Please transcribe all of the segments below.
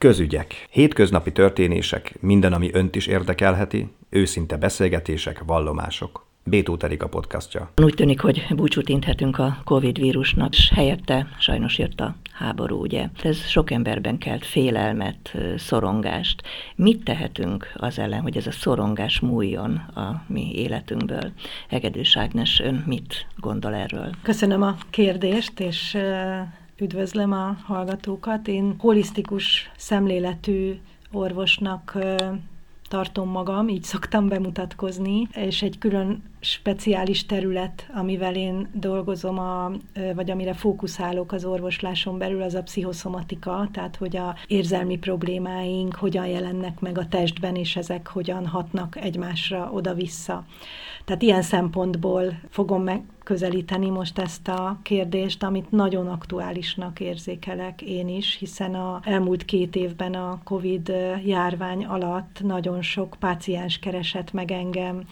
Közügyek. Hétköznapi történések, minden, ami önt is érdekelheti, őszinte beszélgetések, vallomások. Bétó a podcastja. Úgy tűnik, hogy búcsút inthetünk a Covid vírusnak, és helyette sajnos jött a háború, ugye. Ez sok emberben kelt félelmet, szorongást. Mit tehetünk az ellen, hogy ez a szorongás múljon a mi életünkből? Egedős Ágnes, ön mit gondol erről? Köszönöm a kérdést, és üdvözlöm a hallgatókat. Én holisztikus szemléletű orvosnak tartom magam, így szoktam bemutatkozni, és egy külön speciális terület, amivel én dolgozom, a, vagy amire fókuszálok az orvosláson belül, az a pszichoszomatika, tehát hogy a érzelmi problémáink hogyan jelennek meg a testben, és ezek hogyan hatnak egymásra oda-vissza. Tehát ilyen szempontból fogom megközelíteni most ezt a kérdést, amit nagyon aktuálisnak érzékelek én is, hiszen a elmúlt két évben a COVID járvány alatt nagyon sok páciens keresett meg engem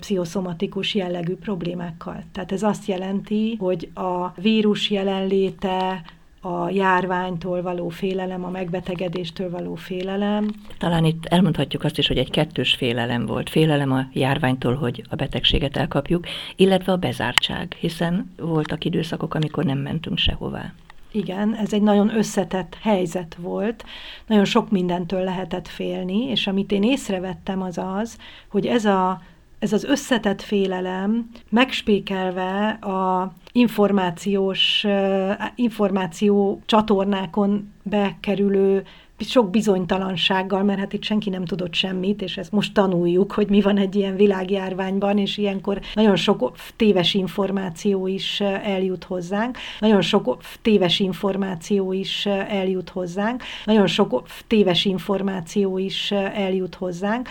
pszichoszomatikus jellegű problémákkal. Tehát ez azt jelenti, hogy a vírus jelenléte, a járványtól való félelem, a megbetegedéstől való félelem. Talán itt elmondhatjuk azt is, hogy egy kettős félelem volt. Félelem a járványtól, hogy a betegséget elkapjuk, illetve a bezártság, hiszen voltak időszakok, amikor nem mentünk sehová. Igen, ez egy nagyon összetett helyzet volt, nagyon sok mindentől lehetett félni, és amit én észrevettem az az, hogy ez a ez az összetett félelem megspékelve a információs, információ csatornákon bekerülő sok bizonytalansággal, mert hát itt senki nem tudott semmit, és ezt most tanuljuk, hogy mi van egy ilyen világjárványban, és ilyenkor nagyon sok téves információ is eljut hozzánk, nagyon sok téves információ is eljut hozzánk, nagyon sok téves információ is eljut hozzánk,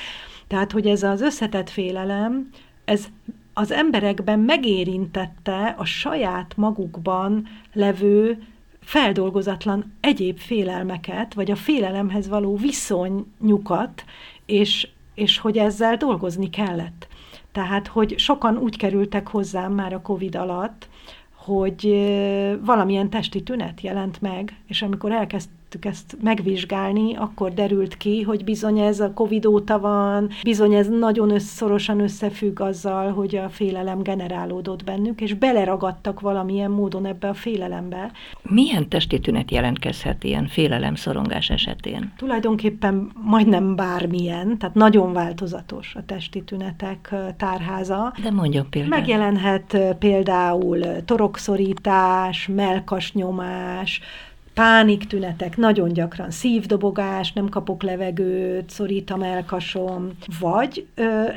tehát, hogy ez az összetett félelem, ez az emberekben megérintette a saját magukban levő feldolgozatlan egyéb félelmeket, vagy a félelemhez való viszonyukat, és, és hogy ezzel dolgozni kellett. Tehát, hogy sokan úgy kerültek hozzám már a COVID alatt, hogy valamilyen testi tünet jelent meg, és amikor elkezd elkezdtük ezt megvizsgálni, akkor derült ki, hogy bizony ez a Covid óta van, bizony ez nagyon összorosan összefügg azzal, hogy a félelem generálódott bennük, és beleragadtak valamilyen módon ebbe a félelembe. Milyen testi tünet jelentkezhet ilyen félelem szorongás esetén? Tulajdonképpen majdnem bármilyen, tehát nagyon változatos a testi tünetek tárháza. De mondjon például. Megjelenhet például torokszorítás, melkasnyomás, pániktünetek, nagyon gyakran szívdobogás, nem kapok levegőt, szorít a melkasom, vagy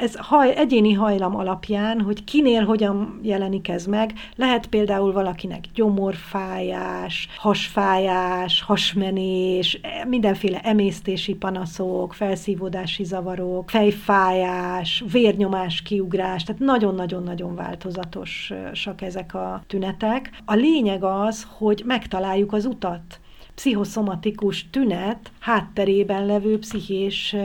ez haj, egyéni hajlam alapján, hogy kinél hogyan jelenik ez meg, lehet például valakinek gyomorfájás, hasfájás, hasmenés, e, mindenféle emésztési panaszok, felszívódási zavarok, fejfájás, vérnyomás kiugrás, tehát nagyon-nagyon-nagyon változatosak ezek a tünetek. A lényeg az, hogy megtaláljuk az utat pszichoszomatikus tünet hátterében levő pszichés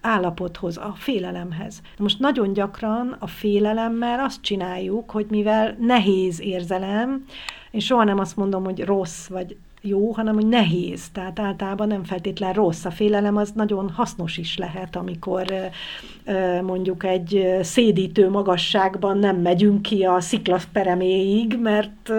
állapothoz, a félelemhez. Most nagyon gyakran a félelemmel azt csináljuk, hogy mivel nehéz érzelem, én soha nem azt mondom, hogy rossz vagy jó, hanem hogy nehéz. Tehát általában nem feltétlen rossz. A félelem az nagyon hasznos is lehet, amikor mondjuk egy szédítő magasságban nem megyünk ki a sziklaszpereméig, mert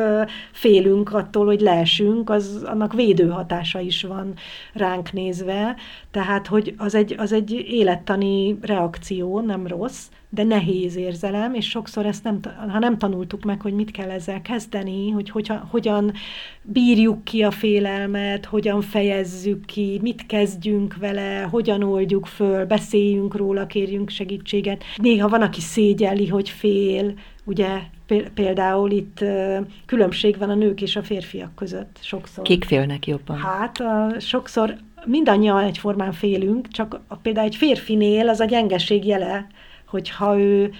félünk attól, hogy leesünk, az, annak védőhatása is van ránk nézve. Tehát, hogy az egy, az egy élettani reakció, nem rossz, de nehéz érzelem, és sokszor ezt nem, ha nem tanultuk meg, hogy mit kell ezzel kezdeni, hogy hogyan, hogyan bírjuk ki a félelmet, hogyan fejezzük ki, mit kezdjünk vele, hogyan oldjuk föl, beszéljünk róla, kérjünk segítséget. Néha van, aki szégyeli, hogy fél, ugye például itt különbség van a nők és a férfiak között sokszor. Kik félnek jobban? Hát a, sokszor mindannyian egyformán félünk, csak a, például egy férfinél az a gyengeség jele, hogyha ő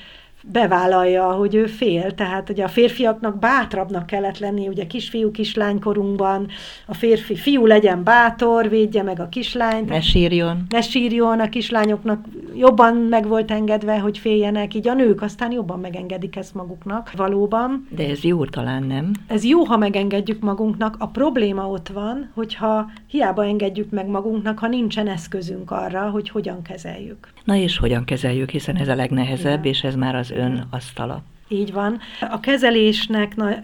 bevállalja, hogy ő fél. Tehát ugye a férfiaknak bátrabbnak kellett lenni, ugye kisfiú, kislánykorunkban, a férfi fiú legyen bátor, védje meg a kislányt. Ne sírjon. Ne sírjon, a kislányoknak jobban meg volt engedve, hogy féljenek, így a nők aztán jobban megengedik ezt maguknak, valóban. De ez jó talán, nem? Ez jó, ha megengedjük magunknak. A probléma ott van, hogyha hiába engedjük meg magunknak, ha nincsen eszközünk arra, hogy hogyan kezeljük. Na és hogyan kezeljük, hiszen ez a legnehezebb, és ez már az ön asztala. Így van. A kezelésnek na,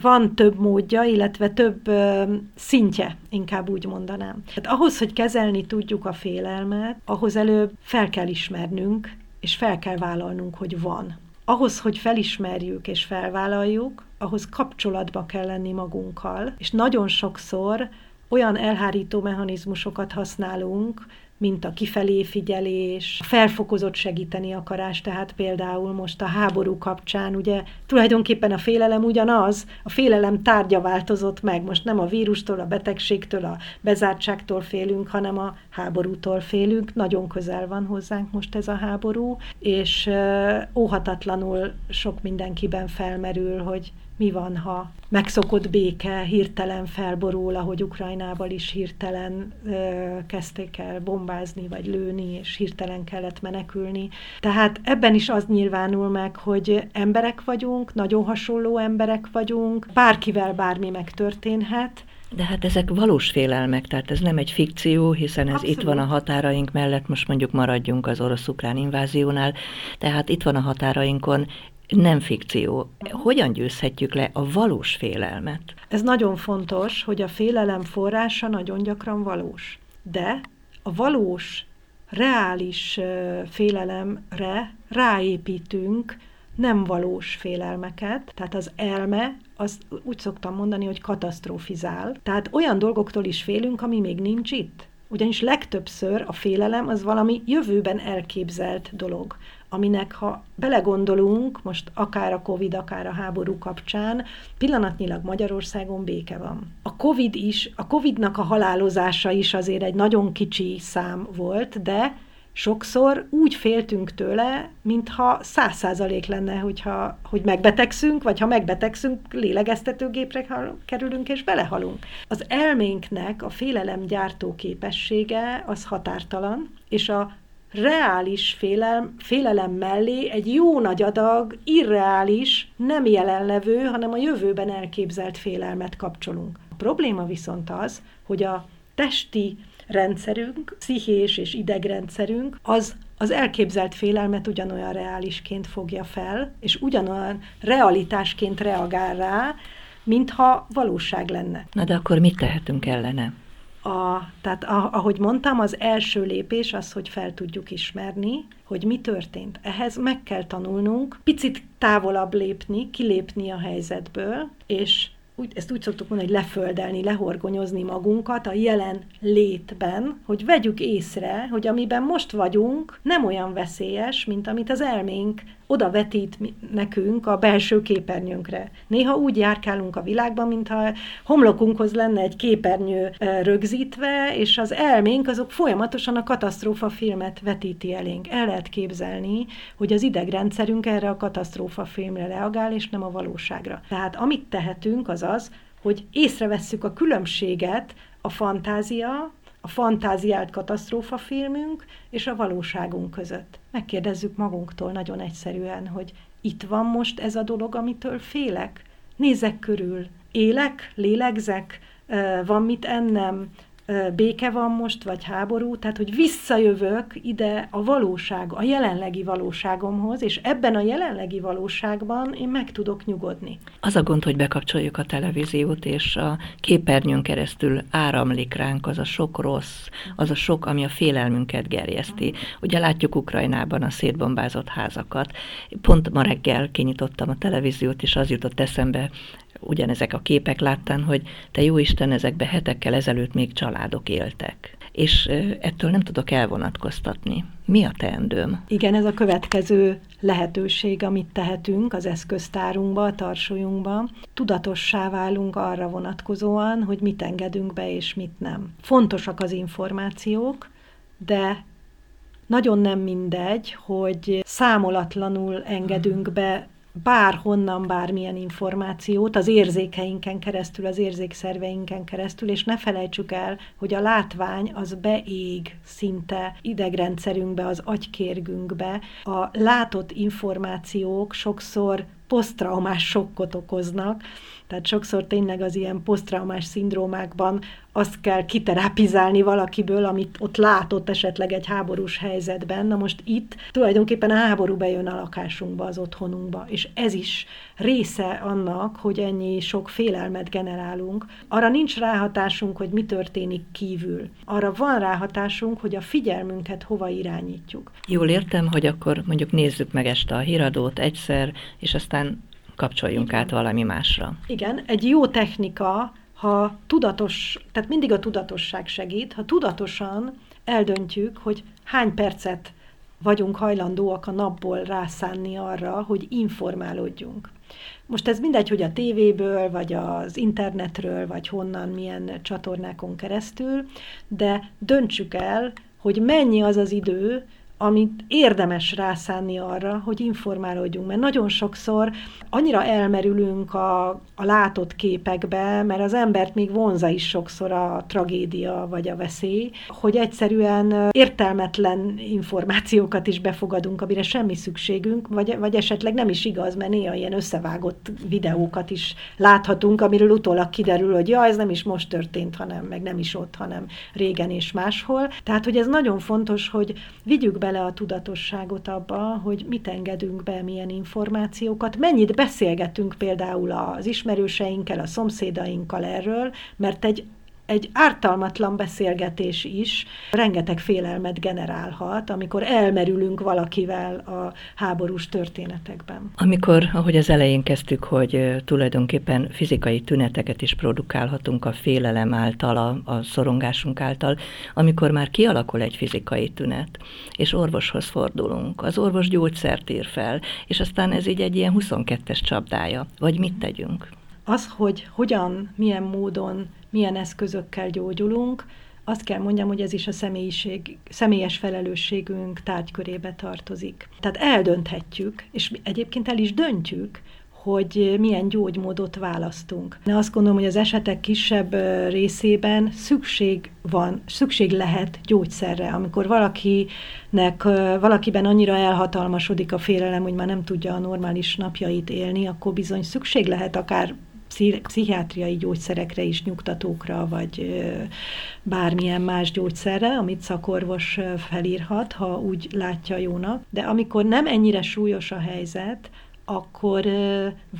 van több módja, illetve több ö, szintje, inkább úgy mondanám. Hát ahhoz, hogy kezelni tudjuk a félelmet, ahhoz előbb fel kell ismernünk, és fel kell vállalnunk, hogy van. Ahhoz, hogy felismerjük és felvállaljuk, ahhoz kapcsolatba kell lenni magunkkal, és nagyon sokszor olyan elhárító mechanizmusokat használunk, mint a kifelé figyelés, a felfokozott segíteni akarás, tehát például most a háború kapcsán, ugye tulajdonképpen a félelem ugyanaz, a félelem tárgya változott meg, most nem a vírustól, a betegségtől, a bezártságtól félünk, hanem a háborútól félünk, nagyon közel van hozzánk most ez a háború, és óhatatlanul sok mindenkiben felmerül, hogy mi van, ha megszokott béke hirtelen felborul, ahogy Ukrajnával is hirtelen ö, kezdték el bombázni vagy lőni, és hirtelen kellett menekülni. Tehát ebben is az nyilvánul meg, hogy emberek vagyunk, nagyon hasonló emberek vagyunk, bárkivel bármi megtörténhet, de hát ezek valós félelmek, tehát ez nem egy fikció, hiszen ez Abszolút. itt van a határaink mellett, most mondjuk maradjunk az orosz-ukrán inváziónál, tehát itt van a határainkon, nem fikció. Hogyan győzhetjük le a valós félelmet? Ez nagyon fontos, hogy a félelem forrása nagyon gyakran valós. De a valós, reális félelemre ráépítünk nem valós félelmeket, tehát az elme, az úgy szoktam mondani, hogy katasztrofizál. Tehát olyan dolgoktól is félünk, ami még nincs itt. Ugyanis legtöbbször a félelem az valami jövőben elképzelt dolog aminek ha belegondolunk, most akár a Covid, akár a háború kapcsán, pillanatnyilag Magyarországon béke van. A Covid is, a Covidnak a halálozása is azért egy nagyon kicsi szám volt, de sokszor úgy féltünk tőle, mintha száz százalék lenne, hogyha, hogy megbetegszünk, vagy ha megbetegszünk, lélegeztetőgépre kerülünk és belehalunk. Az elménknek a félelem gyártó képessége az határtalan, és a reális félelem, félelem mellé egy jó nagy adag, irreális, nem jelenlevő, hanem a jövőben elképzelt félelmet kapcsolunk. A probléma viszont az, hogy a testi rendszerünk, pszichés és idegrendszerünk, az az elképzelt félelmet ugyanolyan reálisként fogja fel, és ugyanolyan realitásként reagál rá, mintha valóság lenne. Na de akkor mit tehetünk ellene? A, tehát a, ahogy mondtam, az első lépés az, hogy fel tudjuk ismerni, hogy mi történt. Ehhez meg kell tanulnunk, picit távolabb lépni, kilépni a helyzetből, és úgy, ezt úgy szoktuk mondani, hogy leföldelni, lehorgonyozni magunkat a jelen létben, hogy vegyük észre, hogy amiben most vagyunk, nem olyan veszélyes, mint amit az elménk oda vetít nekünk a belső képernyőnkre. Néha úgy járkálunk a világban, mintha homlokunkhoz lenne egy képernyő rögzítve, és az elménk azok folyamatosan a katasztrófa filmet vetíti elénk. El lehet képzelni, hogy az idegrendszerünk erre a katasztrófa filmre reagál, és nem a valóságra. Tehát amit tehetünk, az az, hogy észrevesszük a különbséget a fantázia, a fantáziált katasztrófa filmünk és a valóságunk között. Megkérdezzük magunktól nagyon egyszerűen, hogy itt van most ez a dolog, amitől félek? Nézek körül, élek, lélegzek, van mit ennem, béke van most, vagy háború, tehát hogy visszajövök ide a valóság, a jelenlegi valóságomhoz, és ebben a jelenlegi valóságban én meg tudok nyugodni. Az a gond, hogy bekapcsoljuk a televíziót, és a képernyőn keresztül áramlik ránk az a sok rossz, az a sok, ami a félelmünket gerjeszti. Ugye látjuk Ukrajnában a szétbombázott házakat. Pont ma reggel kinyitottam a televíziót, és az jutott eszembe ugyanezek a képek láttán, hogy te jó Isten, ezekbe hetekkel ezelőtt még családok éltek. És ettől nem tudok elvonatkoztatni. Mi a teendőm? Igen, ez a következő lehetőség, amit tehetünk az eszköztárunkba, a tarsolyunkba. Tudatossá válunk arra vonatkozóan, hogy mit engedünk be és mit nem. Fontosak az információk, de nagyon nem mindegy, hogy számolatlanul engedünk be bárhonnan bármilyen információt az érzékeinken keresztül, az érzékszerveinken keresztül, és ne felejtsük el, hogy a látvány az beég szinte idegrendszerünkbe, az agykérgünkbe. A látott információk sokszor posztraumás sokkot okoznak, tehát sokszor tényleg az ilyen posztraumás szindrómákban azt kell kiterápizálni valakiből, amit ott látott esetleg egy háborús helyzetben. Na most itt tulajdonképpen a háború bejön a lakásunkba, az otthonunkba, és ez is része annak, hogy ennyi sok félelmet generálunk. Arra nincs ráhatásunk, hogy mi történik kívül. Arra van ráhatásunk, hogy a figyelmünket hova irányítjuk. Jól értem, hogy akkor mondjuk nézzük meg este a híradót egyszer, és aztán kapcsoljunk Igen. át valami másra. Igen, egy jó technika, ha tudatos, tehát mindig a tudatosság segít, ha tudatosan eldöntjük, hogy hány percet vagyunk hajlandóak a napból rászánni arra, hogy informálódjunk. Most ez mindegy, hogy a tévéből, vagy az internetről, vagy honnan, milyen csatornákon keresztül, de döntsük el, hogy mennyi az az idő, amit érdemes rászánni arra, hogy informálódjunk, mert nagyon sokszor annyira elmerülünk a, a látott képekbe, mert az embert még vonza is sokszor a tragédia vagy a veszély, hogy egyszerűen értelmetlen információkat is befogadunk, amire semmi szükségünk, vagy, vagy esetleg nem is igaz, mert néha ilyen összevágott videókat is láthatunk, amiről utólag kiderül, hogy ja, ez nem is most történt, hanem meg nem is ott, hanem régen és máshol. Tehát, hogy ez nagyon fontos, hogy vigyük be bele a tudatosságot abba, hogy mit engedünk be, milyen információkat, mennyit beszélgetünk például az ismerőseinkkel, a szomszédainkkal erről, mert egy egy ártalmatlan beszélgetés is rengeteg félelmet generálhat, amikor elmerülünk valakivel a háborús történetekben. Amikor, ahogy az elején kezdtük, hogy tulajdonképpen fizikai tüneteket is produkálhatunk a félelem által, a, a szorongásunk által, amikor már kialakul egy fizikai tünet, és orvoshoz fordulunk, az orvos gyógyszert ír fel, és aztán ez így egy ilyen 22-es csapdája, vagy mit tegyünk? Az, hogy hogyan, milyen módon milyen eszközökkel gyógyulunk, azt kell mondjam, hogy ez is a személyiség, személyes felelősségünk tárgykörébe tartozik. Tehát eldönthetjük, és egyébként el is döntjük, hogy milyen gyógymódot választunk. De azt gondolom, hogy az esetek kisebb részében szükség van, szükség lehet gyógyszerre, amikor valakinek, valakiben annyira elhatalmasodik a félelem, hogy már nem tudja a normális napjait élni, akkor bizony szükség lehet akár pszichiátriai gyógyszerekre is, nyugtatókra, vagy bármilyen más gyógyszerre, amit szakorvos felírhat, ha úgy látja jónak. De amikor nem ennyire súlyos a helyzet, akkor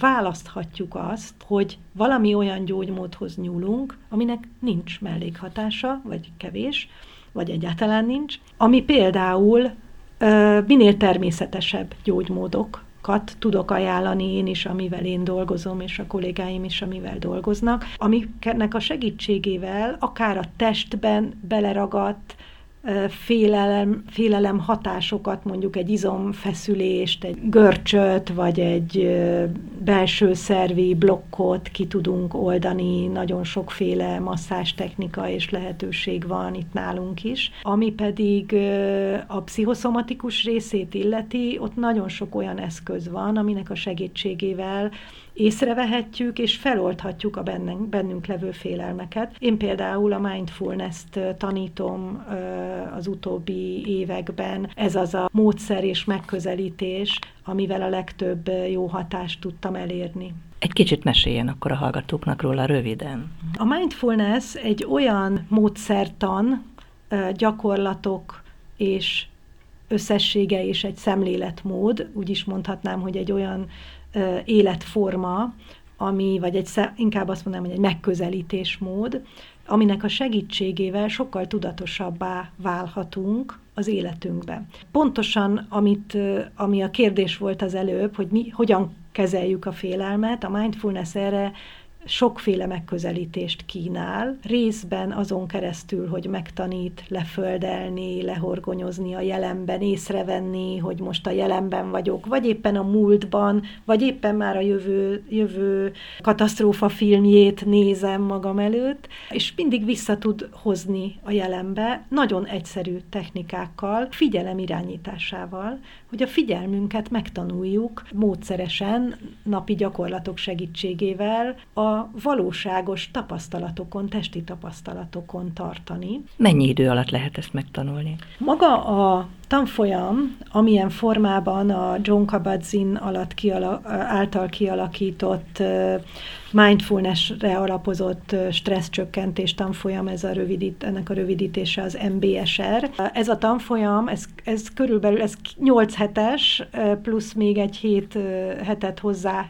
választhatjuk azt, hogy valami olyan gyógymódhoz nyúlunk, aminek nincs mellékhatása, vagy kevés, vagy egyáltalán nincs, ami például minél természetesebb gyógymódok, kat tudok ajánlani én is, amivel én dolgozom, és a kollégáim is, amivel dolgoznak, amiknek a segítségével akár a testben beleragadt félelem, félelem hatásokat, mondjuk egy izomfeszülést, egy görcsöt, vagy egy belső szervi blokkot ki tudunk oldani, nagyon sokféle masszás technika és lehetőség van itt nálunk is. Ami pedig a pszichoszomatikus részét illeti, ott nagyon sok olyan eszköz van, aminek a segítségével észrevehetjük és feloldhatjuk a bennünk, bennünk levő félelmeket. Én például a mindfulness-t tanítom az utóbbi években. Ez az a módszer és megközelítés, amivel a legtöbb jó hatást tudtam elérni. Egy kicsit meséljen akkor a hallgatóknak róla röviden. A mindfulness egy olyan módszertan, gyakorlatok és összessége és egy szemléletmód, úgy is mondhatnám, hogy egy olyan életforma, ami, vagy egy, inkább azt mondanám, hogy egy megközelítésmód, aminek a segítségével sokkal tudatosabbá válhatunk az életünkbe. Pontosan, amit, ami a kérdés volt az előbb, hogy mi hogyan kezeljük a félelmet, a mindfulness erre sokféle megközelítést kínál, részben azon keresztül, hogy megtanít leföldelni, lehorgonyozni a jelenben, észrevenni, hogy most a jelenben vagyok, vagy éppen a múltban, vagy éppen már a jövő, jövő katasztrófa filmjét nézem magam előtt, és mindig vissza tud hozni a jelenbe, nagyon egyszerű technikákkal, figyelem irányításával, hogy a figyelmünket megtanuljuk módszeresen, napi gyakorlatok segítségével a valóságos tapasztalatokon, testi tapasztalatokon tartani. Mennyi idő alatt lehet ezt megtanulni? Maga a tanfolyam, amilyen formában a John Kabat-Zinn alatt kiala- által kialakított mindfulness-re alapozott stresszcsökkentés tanfolyam, ez a rövidít, ennek a rövidítése az MBSR. Ez a tanfolyam, ez, ez körülbelül ez 8 hetes, plusz még egy 7 hetet hozzá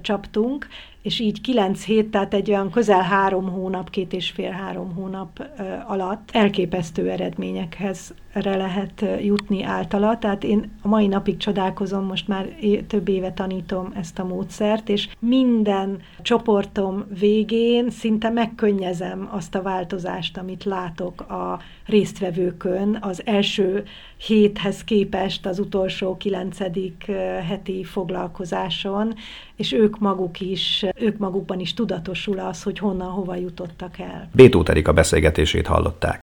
csaptunk, és így kilenc hét, tehát egy olyan közel három hónap, két és fél három hónap alatt elképesztő eredményekhez lehet jutni általa. Tehát én a mai napig csodálkozom, most már több éve tanítom ezt a módszert, és minden csoportom végén szinte megkönnyezem azt a változást, amit látok a résztvevőkön az első héthez képest az utolsó kilencedik heti foglalkozáson, és ők maguk is ők magukban is tudatosul az, hogy honnan, hova jutottak el. Bétó Terika beszélgetését hallották.